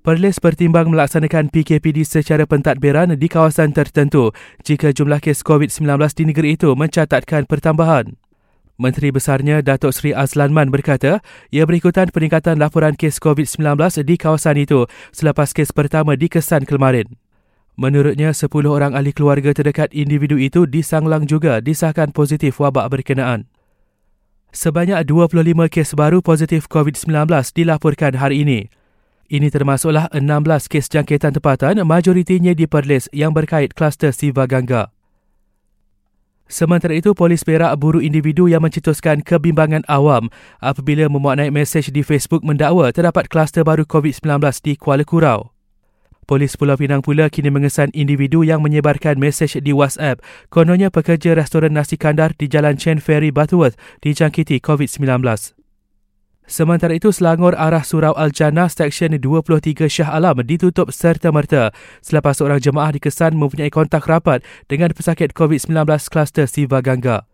Perlis bertimbang melaksanakan PKPD secara pentadbiran di kawasan tertentu jika jumlah kes COVID-19 di negeri itu mencatatkan pertambahan. Menteri Besarnya Datuk Seri Azlan Man berkata, ia berikutan peningkatan laporan kes COVID-19 di kawasan itu selepas kes pertama dikesan kemarin. Menurutnya, 10 orang ahli keluarga terdekat individu itu disanglang juga disahkan positif wabak berkenaan. Sebanyak 25 kes baru positif COVID-19 dilaporkan hari ini. Ini termasuklah 16 kes jangkitan tempatan majoritinya di Perlis yang berkait kluster Siva Gangga. Sementara itu, polis Perak buru individu yang mencetuskan kebimbangan awam apabila memuat naik mesej di Facebook mendakwa terdapat kluster baru COVID-19 di Kuala Kurau. Polis Pulau Pinang pula kini mengesan individu yang menyebarkan mesej di WhatsApp kononnya pekerja restoran nasi kandar di Jalan Chen Ferry Butterworth dijangkiti COVID-19. Sementara itu, Selangor arah Surau Al-Jannah Seksyen 23 Shah Alam ditutup serta-merta selepas seorang jemaah dikesan mempunyai kontak rapat dengan pesakit COVID-19 kluster Siva Gangga.